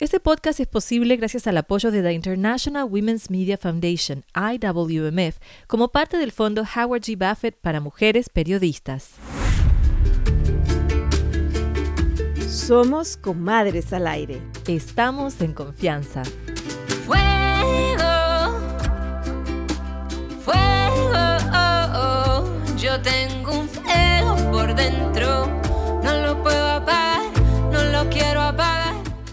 Este podcast es posible gracias al apoyo de la International Women's Media Foundation, IWMF, como parte del fondo Howard G. Buffett para mujeres periodistas. Somos comadres al aire. Estamos en confianza. Fuego, fuego, oh, oh. yo tengo un fuego por dentro,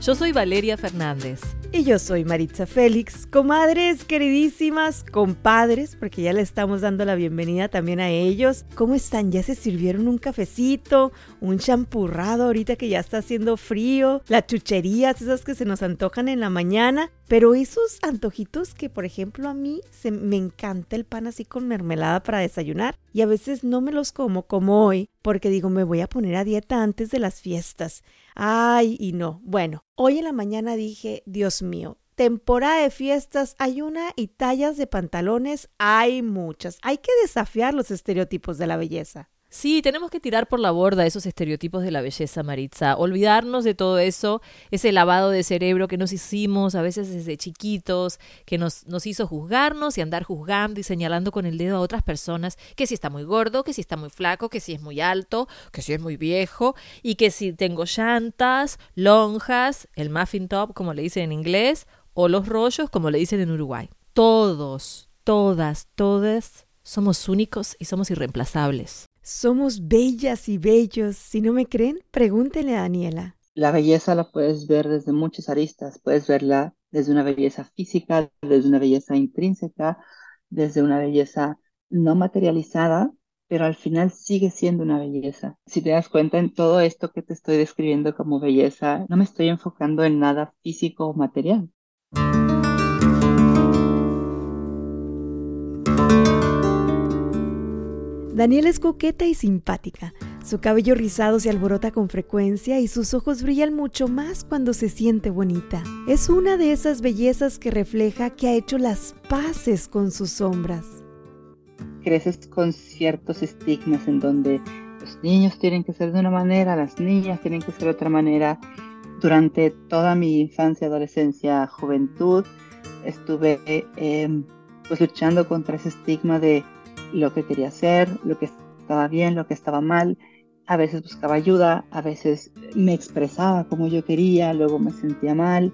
Yo soy Valeria Fernández. Y yo soy Maritza Félix, comadres queridísimas, compadres, porque ya le estamos dando la bienvenida también a ellos. ¿Cómo están? ¿Ya se sirvieron un cafecito, un champurrado ahorita que ya está haciendo frío? Las chucherías, esas que se nos antojan en la mañana. Pero esos antojitos que, por ejemplo, a mí se, me encanta el pan así con mermelada para desayunar y a veces no me los como como hoy porque digo, me voy a poner a dieta antes de las fiestas. Ay, y no. Bueno, hoy en la mañana dije, Dios mío, temporada de fiestas hay una y tallas de pantalones hay muchas. Hay que desafiar los estereotipos de la belleza. Sí, tenemos que tirar por la borda esos estereotipos de la belleza, Maritza. Olvidarnos de todo eso, ese lavado de cerebro que nos hicimos a veces desde chiquitos, que nos, nos hizo juzgarnos y andar juzgando y señalando con el dedo a otras personas que si está muy gordo, que si está muy flaco, que si es muy alto, que si es muy viejo y que si tengo llantas, lonjas, el muffin top, como le dicen en inglés, o los rollos, como le dicen en Uruguay. Todos, todas, todas somos únicos y somos irreemplazables. Somos bellas y bellos. Si no me creen, pregúntenle a Daniela. La belleza la puedes ver desde muchas aristas. Puedes verla desde una belleza física, desde una belleza intrínseca, desde una belleza no materializada, pero al final sigue siendo una belleza. Si te das cuenta en todo esto que te estoy describiendo como belleza, no me estoy enfocando en nada físico o material. Daniela es coqueta y simpática. Su cabello rizado se alborota con frecuencia y sus ojos brillan mucho más cuando se siente bonita. Es una de esas bellezas que refleja que ha hecho las paces con sus sombras. Creces con ciertos estigmas en donde los niños tienen que ser de una manera, las niñas tienen que ser de otra manera. Durante toda mi infancia, adolescencia, juventud, estuve eh, pues luchando contra ese estigma de lo que quería hacer, lo que estaba bien, lo que estaba mal. A veces buscaba ayuda, a veces me expresaba como yo quería, luego me sentía mal.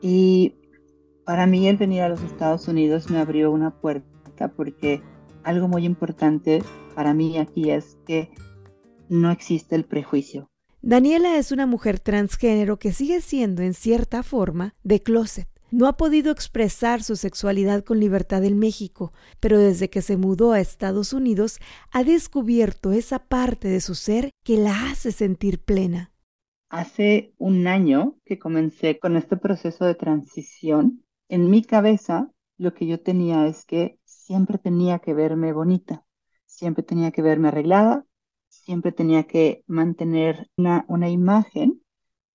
Y para mí el venir a los Estados Unidos me abrió una puerta porque algo muy importante para mí aquí es que no existe el prejuicio. Daniela es una mujer transgénero que sigue siendo en cierta forma de closet. No ha podido expresar su sexualidad con libertad en México, pero desde que se mudó a Estados Unidos ha descubierto esa parte de su ser que la hace sentir plena. Hace un año que comencé con este proceso de transición, en mi cabeza lo que yo tenía es que siempre tenía que verme bonita, siempre tenía que verme arreglada, siempre tenía que mantener una, imagen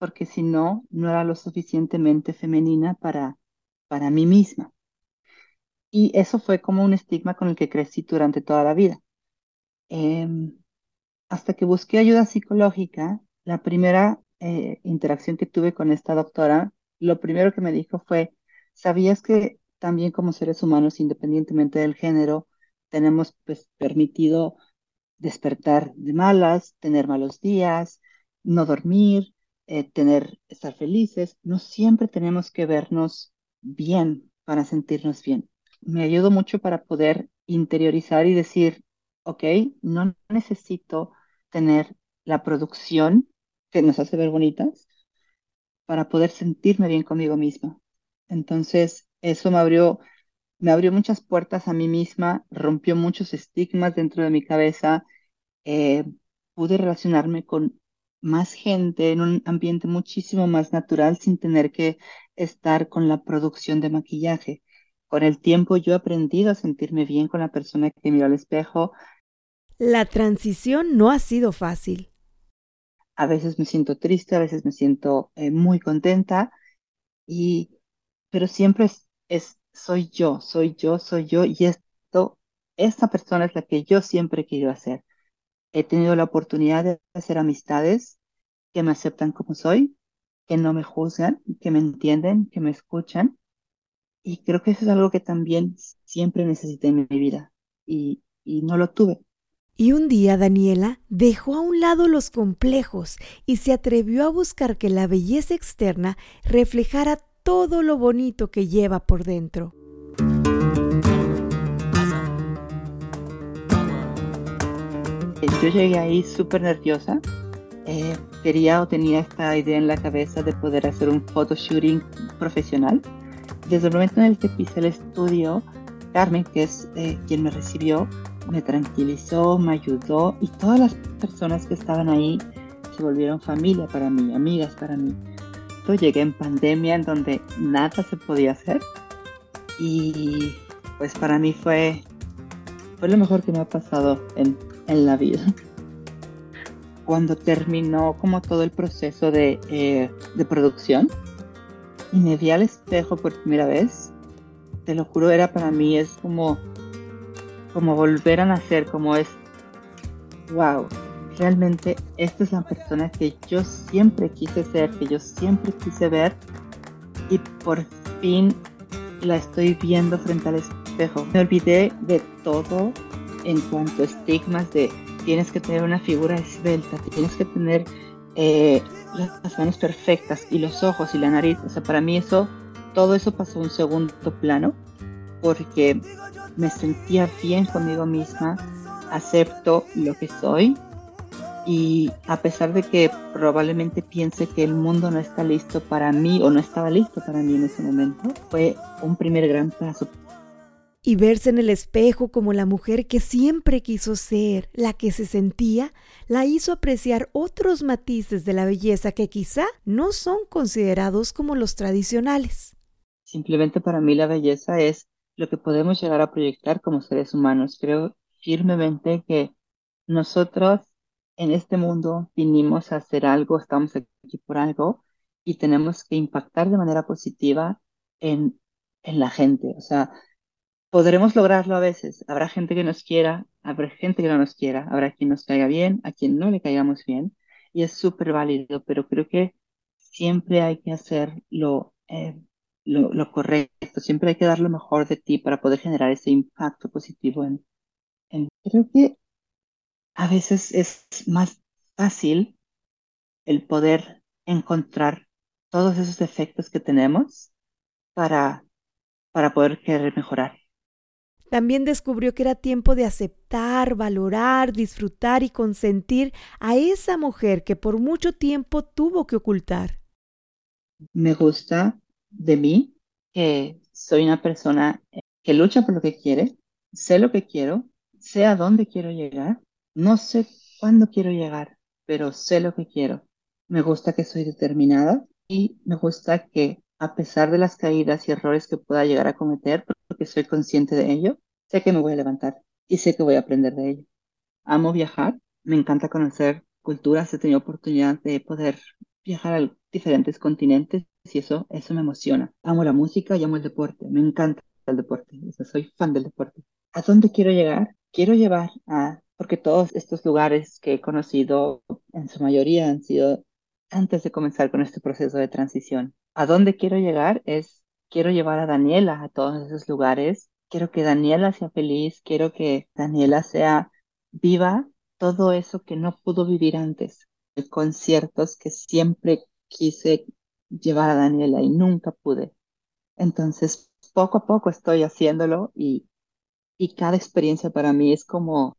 porque si no, no era lo suficientemente femenina para, para mí misma. Y eso fue como un estigma con el que crecí durante toda la vida. Em, hasta que busqué ayuda psicológica, la primera eh, interacción que tuve con esta doctora, lo primero que me dijo fue, ¿sabías que también como seres humanos, independientemente del género, tenemos pues, permitido despertar de malas, tener malos días, no dormir, eh, tener, estar felices, no siempre tenemos que vernos bien para sentirnos bien. Me ayudó mucho para poder interiorizar y decir, ok, no necesito tener la producción que nos hace ver bonitas para poder sentirme bien conmigo misma. Entonces, eso me abrió, me abrió muchas puertas a mí misma, rompió muchos estigmas dentro de mi cabeza, eh, pude relacionarme con más gente en un ambiente muchísimo más natural sin tener que estar con la producción de maquillaje. Con el tiempo yo he aprendido a sentirme bien con la persona que miro al espejo. La transición no ha sido fácil. A veces me siento triste, a veces me siento eh, muy contenta, y, pero siempre es, es, soy yo, soy yo, soy yo, y esto, esta persona es la que yo siempre quiero hacer he tenido la oportunidad de hacer amistades que me aceptan como soy, que no me juzgan, que me entienden, que me escuchan. Y creo que eso es algo que también siempre necesité en mi vida y, y no lo tuve. Y un día Daniela dejó a un lado los complejos y se atrevió a buscar que la belleza externa reflejara todo lo bonito que lleva por dentro. Yo llegué ahí súper nerviosa. Eh, quería o tenía esta idea en la cabeza de poder hacer un photoshooting profesional. Desde el momento en el que pisé el estudio, Carmen, que es eh, quien me recibió, me tranquilizó, me ayudó y todas las personas que estaban ahí se volvieron familia para mí, amigas para mí. Yo llegué en pandemia en donde nada se podía hacer y pues para mí fue, fue lo mejor que me ha pasado en, en la vida. Cuando terminó como todo el proceso de, eh, de producción y me vi al espejo por primera vez, te lo juro, era para mí, es como como volver a nacer, como es, wow, realmente esta es la persona que yo siempre quise ser, que yo siempre quise ver y por fin la estoy viendo frente al espejo. Me olvidé de todo en cuanto a estigmas de tienes que tener una figura esbelta, tienes que tener eh, las manos perfectas y los ojos y la nariz. O sea, para mí eso, todo eso pasó a un segundo plano porque me sentía bien conmigo misma, acepto lo que soy y a pesar de que probablemente piense que el mundo no está listo para mí o no estaba listo para mí en ese momento, fue un primer gran paso. Y verse en el espejo como la mujer que siempre quiso ser, la que se sentía, la hizo apreciar otros matices de la belleza que quizá no son considerados como los tradicionales. Simplemente para mí la belleza es lo que podemos llegar a proyectar como seres humanos. Creo firmemente que nosotros en este mundo vinimos a hacer algo, estamos aquí por algo y tenemos que impactar de manera positiva en, en la gente. O sea, podremos lograrlo a veces. Habrá gente que nos quiera, habrá gente que no nos quiera, habrá quien nos caiga bien, a quien no le caigamos bien y es súper válido, pero creo que siempre hay que hacerlo eh, lo, correcto, siempre hay que dar lo mejor de ti para poder generar ese impacto positivo en, en... Creo que a veces es más fácil el poder encontrar todos esos defectos que tenemos para, para poder querer mejorar. También descubrió que era tiempo de aceptar, valorar, disfrutar y consentir a esa mujer que por mucho tiempo tuvo que ocultar. Me gusta de mí que soy una persona que lucha por lo que quiere, sé lo que quiero, sé a dónde quiero llegar, no sé cuándo quiero llegar, pero sé lo que quiero. Me gusta que soy determinada y me gusta que a pesar de las caídas y errores que pueda llegar a cometer, porque soy consciente de ello, sé que me voy a levantar y sé que voy a aprender de ello. Amo viajar, me encanta conocer culturas, he tenido oportunidad de poder viajar a diferentes continentes y eso, eso me emociona. Amo la música y amo el deporte, me encanta el deporte, soy fan del deporte. ¿A dónde quiero llegar? Quiero llevar a, porque todos estos lugares que he conocido, en su mayoría han sido antes de comenzar con este proceso de transición. ¿A dónde quiero llegar? Es, quiero llevar a Daniela a todos esos lugares. Quiero que Daniela sea feliz, quiero que Daniela sea viva todo eso que no pudo vivir antes. Conciertos que siempre quise llevar a Daniela y nunca pude. Entonces, poco a poco estoy haciéndolo y, y cada experiencia para mí es como,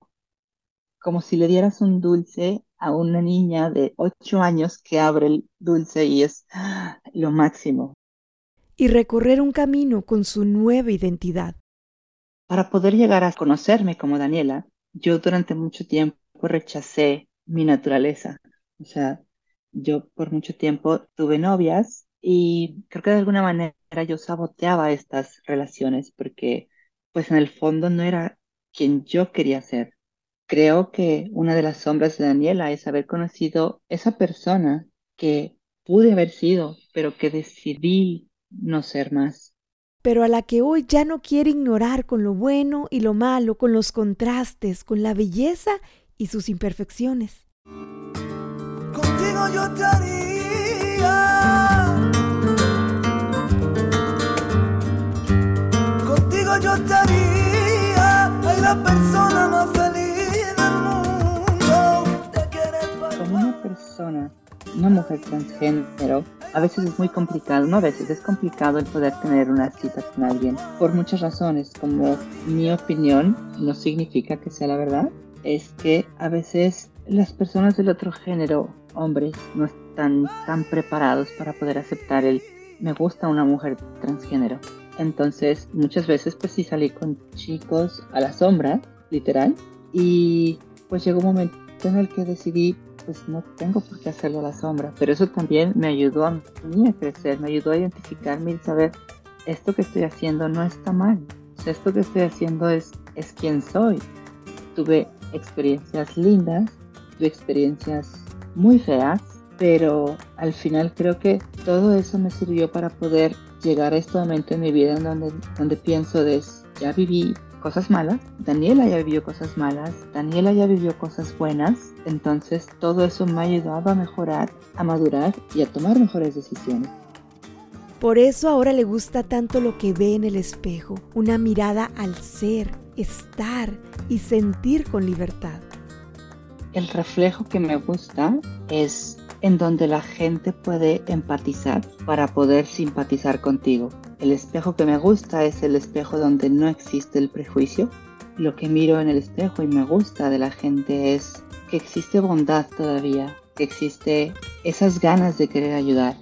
como si le dieras un dulce a una niña de ocho años que abre el dulce y es lo máximo. Y recorrer un camino con su nueva identidad. Para poder llegar a conocerme como Daniela, yo durante mucho tiempo rechacé mi naturaleza. O sea, yo por mucho tiempo tuve novias y creo que de alguna manera yo saboteaba estas relaciones porque pues en el fondo no era quien yo quería ser. Creo que una de las sombras de Daniela es haber conocido esa persona que pude haber sido, pero que decidí no ser más. Pero a la que hoy ya no quiere ignorar con lo bueno y lo malo, con los contrastes, con la belleza y sus imperfecciones yo te Contigo transgénero, a veces es muy complicado, no a veces, es complicado el poder tener una cita con alguien por muchas razones, como mi opinión no significa que sea la verdad, es que a veces las personas del otro género, hombres, no están tan preparados para poder aceptar el me gusta una mujer transgénero. Entonces, muchas veces pues sí salí con chicos a la sombra, literal, y pues llegó un momento en el que decidí pues no tengo por qué hacerlo a la sombra, pero eso también me ayudó a mí a crecer, me ayudó a identificarme y saber esto que estoy haciendo no está mal, esto que estoy haciendo es, es quien soy. Tuve experiencias lindas, tuve experiencias muy feas, pero al final creo que todo eso me sirvió para poder llegar a este momento en mi vida en donde, donde pienso de ya viví cosas malas, Daniela ya vivió cosas malas, Daniela ya vivió cosas buenas, entonces todo eso me ha ayudado a mejorar, a madurar y a tomar mejores decisiones. Por eso ahora le gusta tanto lo que ve en el espejo, una mirada al ser, estar y sentir con libertad. El reflejo que me gusta es en donde la gente puede empatizar para poder simpatizar contigo. El espejo que me gusta es el espejo donde no existe el prejuicio. Lo que miro en el espejo y me gusta de la gente es que existe bondad todavía, que existe esas ganas de querer ayudar.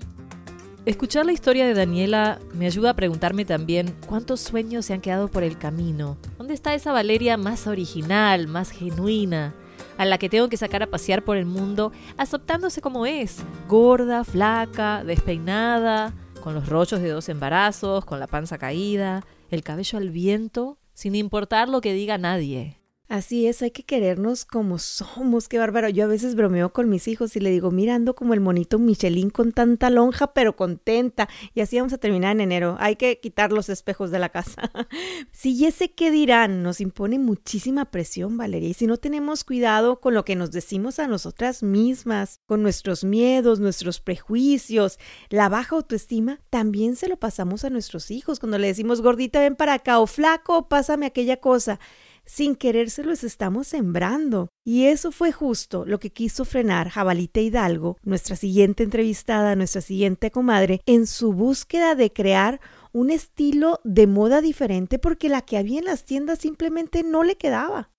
Escuchar la historia de Daniela me ayuda a preguntarme también cuántos sueños se han quedado por el camino. ¿Dónde está esa Valeria más original, más genuina? a la que tengo que sacar a pasear por el mundo, aceptándose como es, gorda, flaca, despeinada, con los rollos de dos embarazos, con la panza caída, el cabello al viento, sin importar lo que diga nadie. Así es, hay que querernos como somos, qué bárbaro. Yo a veces bromeo con mis hijos y le digo, mirando como el monito Michelin con tanta lonja, pero contenta. Y así vamos a terminar en enero. Hay que quitar los espejos de la casa. sí, y ese qué dirán nos impone muchísima presión, Valeria. Y si no tenemos cuidado con lo que nos decimos a nosotras mismas, con nuestros miedos, nuestros prejuicios, la baja autoestima, también se lo pasamos a nuestros hijos. Cuando le decimos, gordita, ven para acá, o flaco, pásame aquella cosa sin querérselos estamos sembrando. Y eso fue justo lo que quiso frenar Jabalita Hidalgo, nuestra siguiente entrevistada, nuestra siguiente comadre, en su búsqueda de crear un estilo de moda diferente porque la que había en las tiendas simplemente no le quedaba.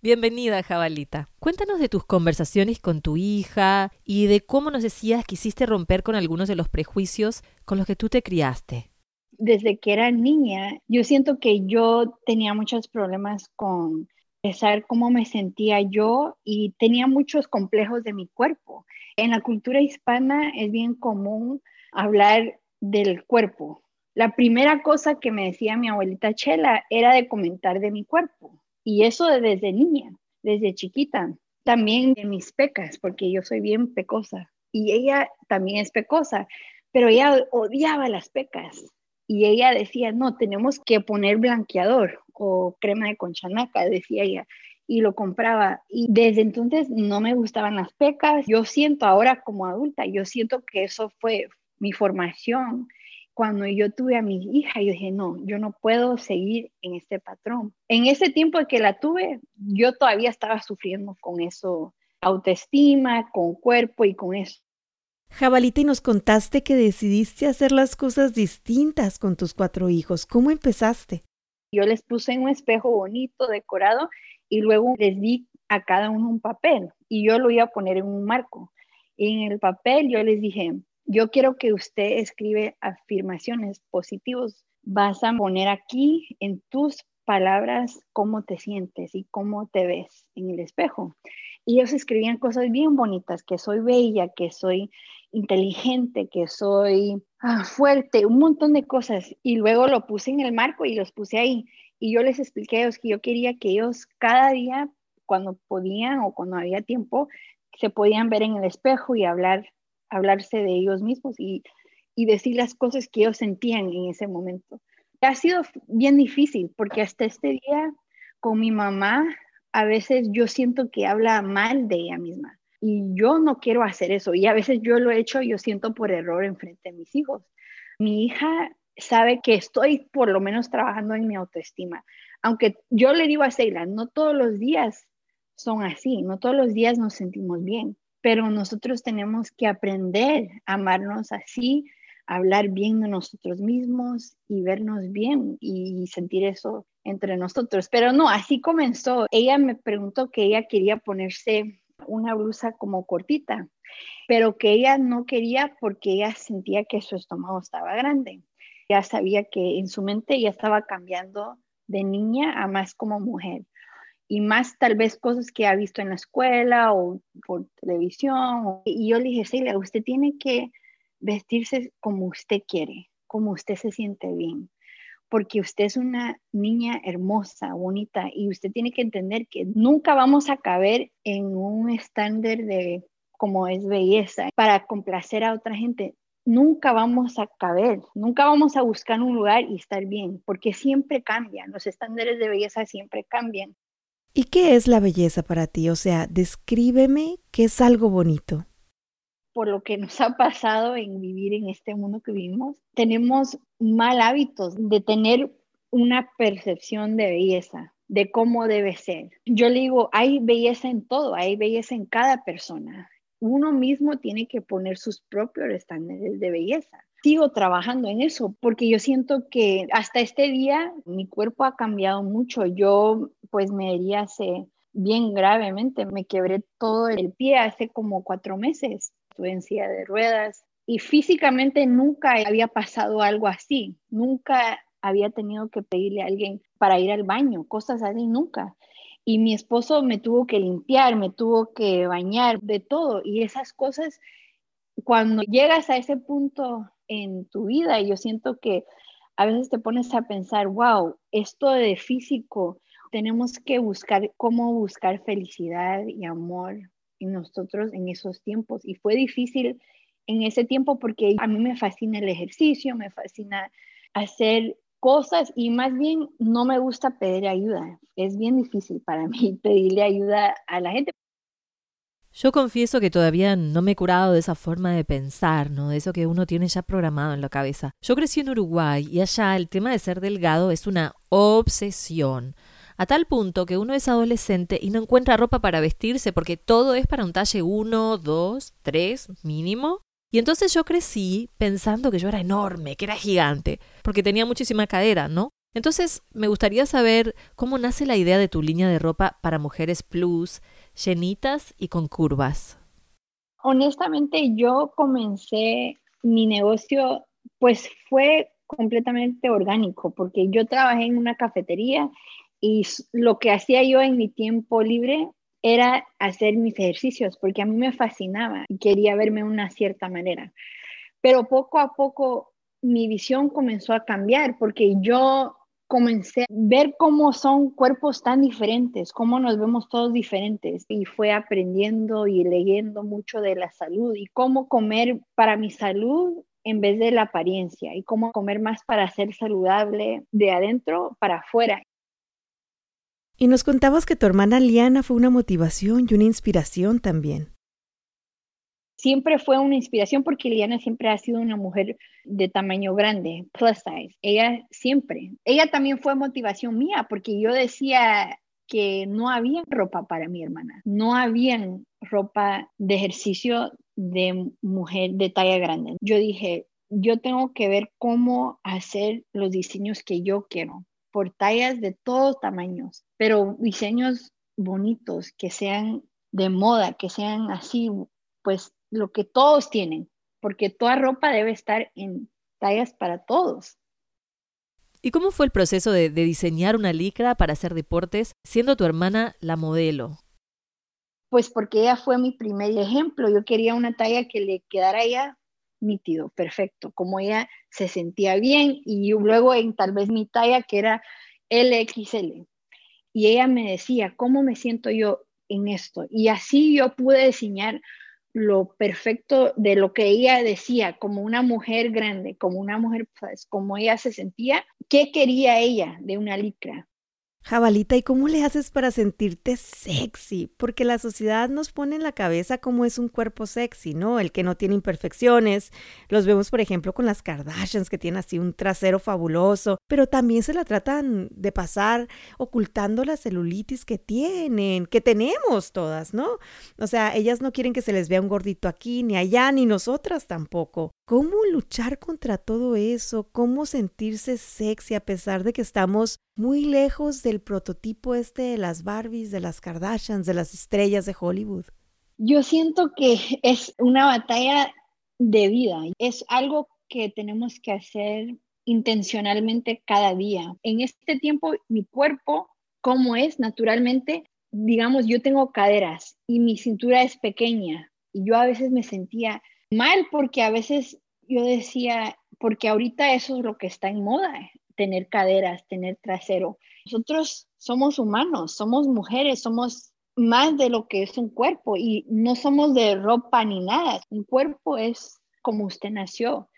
Bienvenida, Jabalita. Cuéntanos de tus conversaciones con tu hija y de cómo nos decías que hiciste romper con algunos de los prejuicios con los que tú te criaste desde que era niña, yo siento que yo tenía muchos problemas con saber cómo me sentía yo y tenía muchos complejos de mi cuerpo. En la cultura hispana es bien común hablar del cuerpo. La primera cosa que me decía mi abuelita Chela era de comentar de mi cuerpo. Y eso desde niña, desde chiquita. También de mis pecas, porque yo soy bien pecosa. Y ella también es pecosa, pero ella odiaba las pecas y ella decía, no, tenemos que poner blanqueador o crema de conchanaca, decía ella, y lo compraba. Y desde entonces no me gustaban las pecas. Yo siento ahora como adulta, yo siento que eso fue mi formación. Cuando yo tuve a mi hija, yo dije, no, yo no puedo seguir en este patrón. En ese tiempo que la tuve, yo todavía estaba sufriendo con eso, autoestima, con cuerpo y con eso. Jabalita, y nos contaste que decidiste hacer las cosas distintas con tus cuatro hijos. ¿Cómo empezaste? Yo les puse un espejo bonito, decorado, y luego les di a cada uno un papel y yo lo iba a poner en un marco. en el papel yo les dije, yo quiero que usted escribe afirmaciones positivas. Vas a poner aquí en tus palabras cómo te sientes y cómo te ves en el espejo. Y ellos escribían cosas bien bonitas, que soy bella, que soy inteligente, que soy ah, fuerte, un montón de cosas. Y luego lo puse en el marco y los puse ahí. Y yo les expliqué a ellos que yo quería que ellos cada día, cuando podían o cuando había tiempo, se podían ver en el espejo y hablar, hablarse de ellos mismos y, y decir las cosas que ellos sentían en ese momento. Ha sido bien difícil porque hasta este día con mi mamá a veces yo siento que habla mal de ella misma y yo no quiero hacer eso. Y a veces yo lo he hecho, yo siento por error en frente de mis hijos. Mi hija sabe que estoy por lo menos trabajando en mi autoestima. Aunque yo le digo a Seila, no todos los días son así, no todos los días nos sentimos bien, pero nosotros tenemos que aprender a amarnos así, hablar bien de nosotros mismos y vernos bien y sentir eso entre nosotros. Pero no, así comenzó. Ella me preguntó que ella quería ponerse una blusa como cortita, pero que ella no quería porque ella sentía que su estómago estaba grande. Ya sabía que en su mente ya estaba cambiando de niña a más como mujer y más tal vez cosas que ha visto en la escuela o por televisión. Y yo le dije, Celia, usted tiene que vestirse como usted quiere, como usted se siente bien, porque usted es una niña hermosa, bonita, y usted tiene que entender que nunca vamos a caber en un estándar de como es belleza para complacer a otra gente. Nunca vamos a caber, nunca vamos a buscar un lugar y estar bien, porque siempre cambian, los estándares de belleza siempre cambian. ¿Y qué es la belleza para ti? O sea, descríbeme qué es algo bonito por lo que nos ha pasado en vivir en este mundo que vivimos, tenemos mal hábitos de tener una percepción de belleza, de cómo debe ser. Yo le digo, hay belleza en todo, hay belleza en cada persona. Uno mismo tiene que poner sus propios estándares de belleza. Sigo trabajando en eso porque yo siento que hasta este día mi cuerpo ha cambiado mucho. Yo pues me herí hace bien gravemente, me quebré todo el pie hace como cuatro meses estuve de ruedas y físicamente nunca había pasado algo así, nunca había tenido que pedirle a alguien para ir al baño, cosas así, nunca. Y mi esposo me tuvo que limpiar, me tuvo que bañar, de todo. Y esas cosas, cuando llegas a ese punto en tu vida, yo siento que a veces te pones a pensar, wow, esto de físico, tenemos que buscar cómo buscar felicidad y amor nosotros en esos tiempos. Y fue difícil en ese tiempo porque a mí me fascina el ejercicio, me fascina hacer cosas y más bien no me gusta pedir ayuda. Es bien difícil para mí pedirle ayuda a la gente. Yo confieso que todavía no me he curado de esa forma de pensar, ¿no? De eso que uno tiene ya programado en la cabeza. Yo crecí en Uruguay y allá el tema de ser delgado es una obsesión a tal punto que uno es adolescente y no encuentra ropa para vestirse porque todo es para un talle 1, 2, 3 mínimo. Y entonces yo crecí pensando que yo era enorme, que era gigante, porque tenía muchísima cadera, ¿no? Entonces me gustaría saber cómo nace la idea de tu línea de ropa para mujeres plus, llenitas y con curvas. Honestamente, yo comencé mi negocio, pues fue completamente orgánico, porque yo trabajé en una cafetería y lo que hacía yo en mi tiempo libre era hacer mis ejercicios, porque a mí me fascinaba y quería verme de una cierta manera. Pero poco a poco mi visión comenzó a cambiar, porque yo comencé a ver cómo son cuerpos tan diferentes, cómo nos vemos todos diferentes y fue aprendiendo y leyendo mucho de la salud y cómo comer para mi salud en vez de la apariencia y cómo comer más para ser saludable de adentro para afuera. Y nos contabas que tu hermana Liana fue una motivación y una inspiración también. Siempre fue una inspiración porque Liana siempre ha sido una mujer de tamaño grande, plus size. Ella siempre. Ella también fue motivación mía porque yo decía que no había ropa para mi hermana. No había ropa de ejercicio de mujer de talla grande. Yo dije, yo tengo que ver cómo hacer los diseños que yo quiero por tallas de todos tamaños, pero diseños bonitos, que sean de moda, que sean así, pues lo que todos tienen, porque toda ropa debe estar en tallas para todos. ¿Y cómo fue el proceso de, diseñar una licra para hacer deportes, siendo tu hermana la modelo? Pues porque ella fue mi primer ejemplo. Yo quería una talla que le quedara a ella nítido, perfecto, como ella se sentía bien y luego en tal vez mi talla que era LXL. Y ella me decía, ¿cómo me siento yo en esto? Y así yo pude diseñar lo perfecto de lo que ella decía, como una mujer grande, como una mujer, pues, como ella se sentía, ¿qué quería ella de una licra? Jabalita, ¿y cómo le haces para sentirte sexy? Porque la sociedad nos pone en la cabeza cómo es un cuerpo sexy, ¿no? El que no tiene imperfecciones. Los vemos, por ejemplo, con las Kardashians, que tienen así un trasero fabuloso, pero también se la tratan de pasar ocultando la celulitis que tienen, que tenemos todas, ¿no? O sea, ellas no quieren que se les vea un gordito aquí, ni allá, ni nosotras tampoco. ¿Cómo luchar contra todo eso? ¿Cómo sentirse sexy a pesar de que estamos muy lejos del prototipo este de las Barbies, de las Kardashians, de las estrellas de Hollywood? Yo siento que es una batalla de vida, es algo que tenemos que hacer intencionalmente cada día. En este tiempo, mi cuerpo, como es naturalmente, digamos, yo tengo caderas y mi cintura es pequeña y yo a veces me sentía mal porque a veces yo decía, porque ahorita eso es lo que está en moda, tener caderas, tener trasero. Nosotros somos humanos, somos mujeres, somos más de lo que es un cuerpo y no somos de ropa ni nada. Un cuerpo es como usted nació,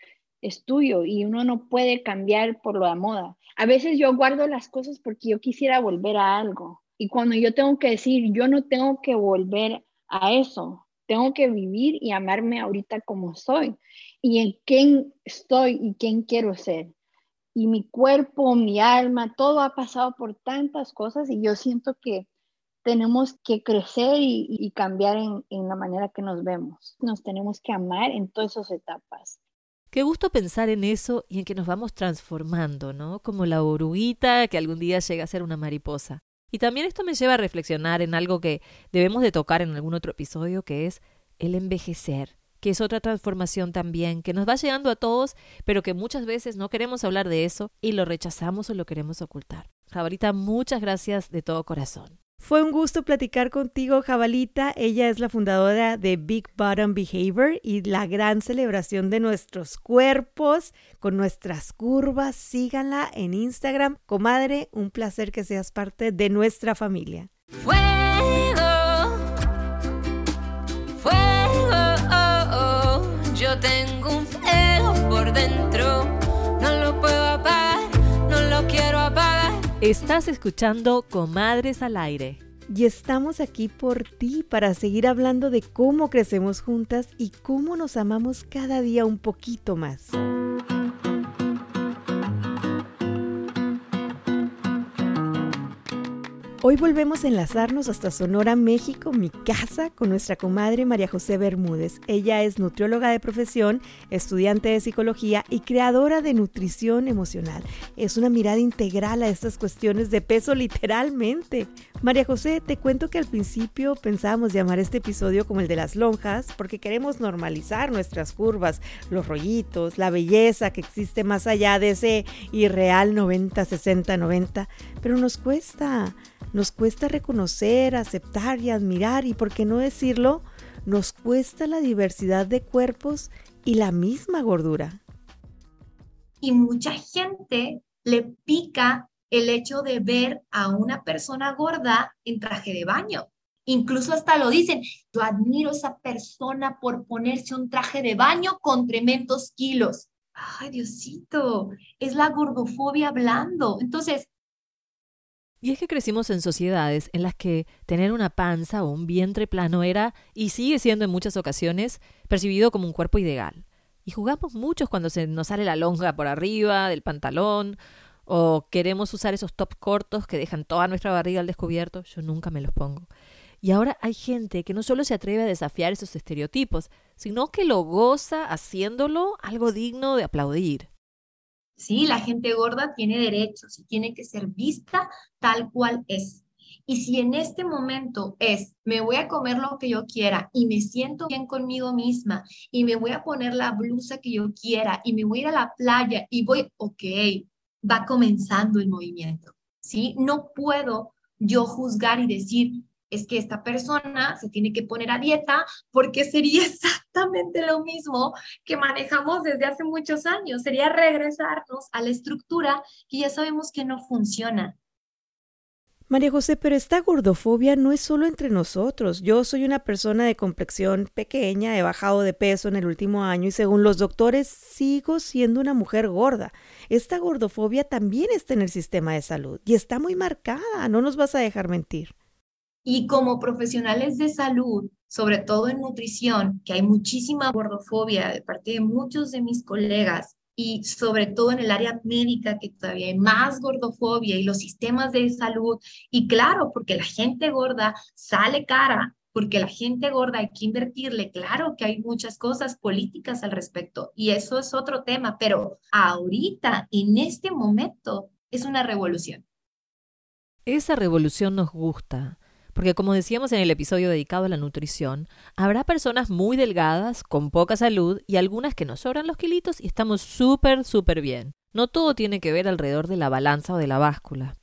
es tuyo y uno no puede cambiar por lo de moda. A veces yo guardo las cosas porque yo quisiera volver a algo y cuando yo tengo que decir, yo no tengo que volver a eso, tengo que vivir y amarme ahorita como soy y en quién estoy y quién quiero ser. Y mi cuerpo, mi alma, todo ha pasado por tantas cosas y yo siento que tenemos que crecer y, cambiar en, en, la manera que nos vemos. Nos tenemos que amar en todas esas etapas. Qué gusto pensar en eso y en que nos vamos transformando, ¿no? Como la oruguita que algún día llega a ser una mariposa. Y también esto me lleva a reflexionar en algo que debemos de tocar en algún otro episodio, que es el envejecer, que es otra transformación también, que nos va llegando a todos, pero que muchas veces no queremos hablar de eso y lo rechazamos o lo queremos ocultar. Jabalita, muchas gracias de todo corazón. Fue un gusto platicar contigo, Jabalita. Ella es la fundadora de Big Bottom Behavior y la gran celebración de nuestros cuerpos con nuestras curvas. Síganla en Instagram. Comadre, un placer que seas parte de nuestra familia. Estás escuchando Comadres al Aire. Y estamos aquí por ti para seguir hablando de cómo crecemos juntas y cómo nos amamos cada día un poquito más. Hoy volvemos a enlazarnos hasta Sonora, México, mi casa, con nuestra comadre María José Bermúdez. Ella es nutrióloga de profesión, estudiante de psicología y creadora de nutrición emocional. Es una mirada integral a estas cuestiones de peso literalmente. María José, te cuento que al principio pensábamos llamar este episodio como el de las lonjas porque queremos normalizar nuestras curvas, los rollitos, la belleza que existe más allá de ese irreal 90, 60, 90, pero nos cuesta. Nos cuesta reconocer, aceptar y admirar y, por qué no decirlo, nos cuesta la diversidad de cuerpos y la misma gordura. Y mucha gente le pica el hecho de ver a una persona gorda en traje de baño. Incluso hasta lo dicen, yo admiro a esa persona por ponerse un traje de baño con tremendos kilos. Ay, Diosito, es la gordofobia hablando. Entonces, y es que crecimos en sociedades en las que tener una panza o un vientre plano era, y sigue siendo en muchas ocasiones, percibido como un cuerpo ideal. Y jugamos muchos cuando se nos sale la lonja por arriba del pantalón, o queremos usar esos top cortos que dejan toda nuestra barriga al descubierto. Yo nunca me los pongo. Y ahora hay gente que no solo se atreve a desafiar esos estereotipos, sino que lo goza haciéndolo algo digno de aplaudir. ¿Sí? La gente gorda tiene derechos y tiene que ser vista tal cual es. Y si en este momento es, me voy a comer lo que yo quiera y me siento bien conmigo misma y me voy a poner la blusa que yo quiera y me voy a ir a la playa y voy, ok, va comenzando el movimiento, ¿sí? No puedo yo juzgar y decir, es que esta persona se tiene que poner a dieta porque sería exactamente lo mismo que manejamos desde hace muchos años, sería regresarnos a la estructura que ya sabemos que no funciona. María José, pero esta gordofobia no es solo entre nosotros. Yo soy una persona de complexión pequeña, he bajado de peso en el último año y según los doctores sigo siendo una mujer gorda. Esta gordofobia también está en el sistema de salud y está muy marcada, no nos vas a dejar mentir. Y como profesionales de salud, sobre todo en nutrición, que hay muchísima gordofobia de parte de muchos de mis colegas, y sobre todo en el área médica, que todavía hay más gordofobia y los sistemas de salud. Y claro, porque la gente gorda sale cara, porque la gente gorda hay que invertirle. Claro que hay muchas cosas políticas al respecto y eso es otro tema, pero ahorita, en este momento, es una revolución. Esa revolución nos gusta. Porque como decíamos en el episodio dedicado a la nutrición, habrá personas muy delgadas, con poca salud, y algunas que nos sobran los kilitos y estamos súper, súper bien. No todo tiene que ver alrededor de la balanza o de la báscula.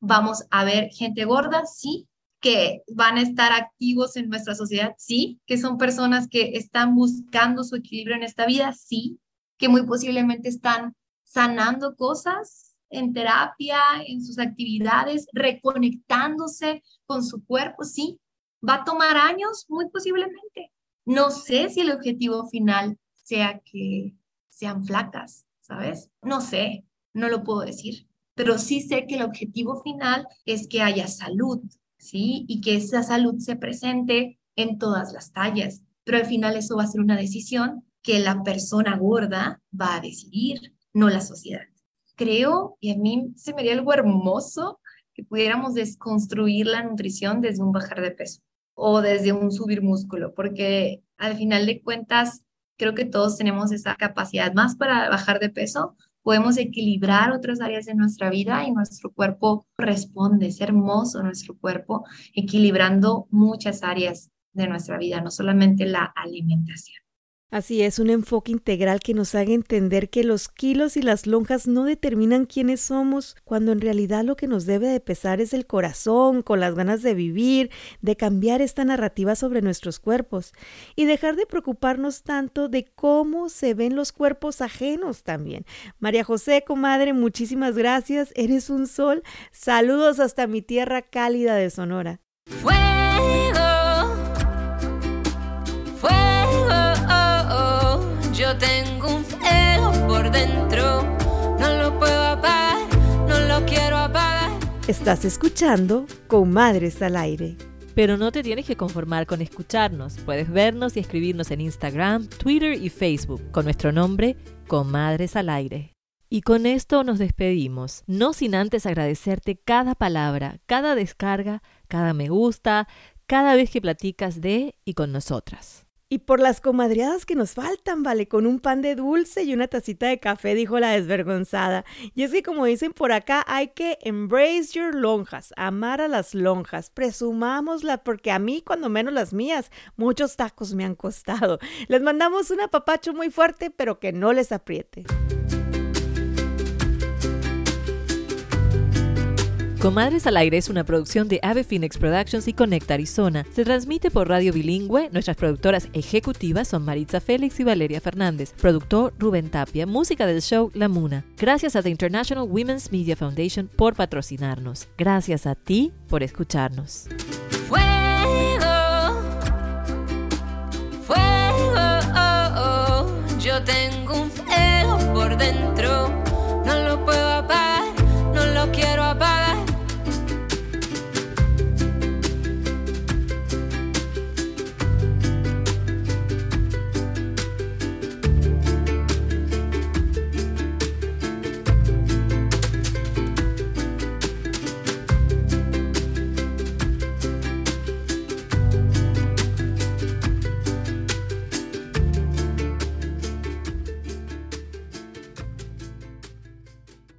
Vamos a ver gente gorda, sí, que van a estar activos en nuestra sociedad, sí, que son personas que están buscando su equilibrio en esta vida, sí, que muy posiblemente están sanando cosas, en terapia, en sus actividades, reconectándose con su cuerpo, sí. Va a tomar años, muy posiblemente. No sé si el objetivo final sea que sean flacas, ¿sabes? No sé, no lo puedo decir, pero sí sé que el objetivo final es que haya salud, ¿sí? Y que esa salud se presente en todas las tallas. Pero al final eso va a ser una decisión que la persona gorda va a decidir, no la sociedad creo, y a mí se me haría algo hermoso que pudiéramos desconstruir la nutrición desde un bajar de peso o desde un subir músculo, porque al final de cuentas creo que todos tenemos esa capacidad más para bajar de peso, podemos equilibrar otras áreas de nuestra vida y nuestro cuerpo responde, es hermoso nuestro cuerpo, equilibrando muchas áreas de nuestra vida, no solamente la alimentación. Así es, un enfoque integral que nos haga entender que los kilos y las lonjas no determinan quiénes somos, cuando en realidad lo que nos debe de pesar es el corazón, con las ganas de vivir, de cambiar esta narrativa sobre nuestros cuerpos y dejar de preocuparnos tanto de cómo se ven los cuerpos ajenos también. María José, comadre, muchísimas gracias, eres un sol. Saludos hasta mi tierra cálida de Sonora. Tengo un fuego por dentro, no lo puedo apagar, no lo quiero apagar. Estás escuchando Comadres al Aire. Pero no te tienes que conformar con escucharnos. Puedes vernos y escribirnos en Instagram, Twitter y Facebook con nuestro nombre Comadres al Aire. Y con esto nos despedimos, no sin antes agradecerte cada palabra, cada descarga, cada me gusta, cada vez que platicas de y con nosotras. Y por las comadreadas que nos faltan, vale, con un pan de dulce y una tacita de café, dijo la desvergonzada. Y es que como dicen por acá, hay que embrace your lonjas, amar a las lonjas, presumámosla, porque a mí, cuando menos las mías, muchos tacos me han costado. Les mandamos un apapacho muy fuerte, pero que no les apriete. Comadres al Aire es una producción de Ave Phoenix Productions y Conecta Arizona. Se transmite por radio bilingüe. Nuestras productoras ejecutivas son Maritza Félix y Valeria Fernández. Productor Rubén Tapia. Música del show La Muna. Gracias a The International Women's Media Foundation por patrocinarnos. Gracias a ti por escucharnos.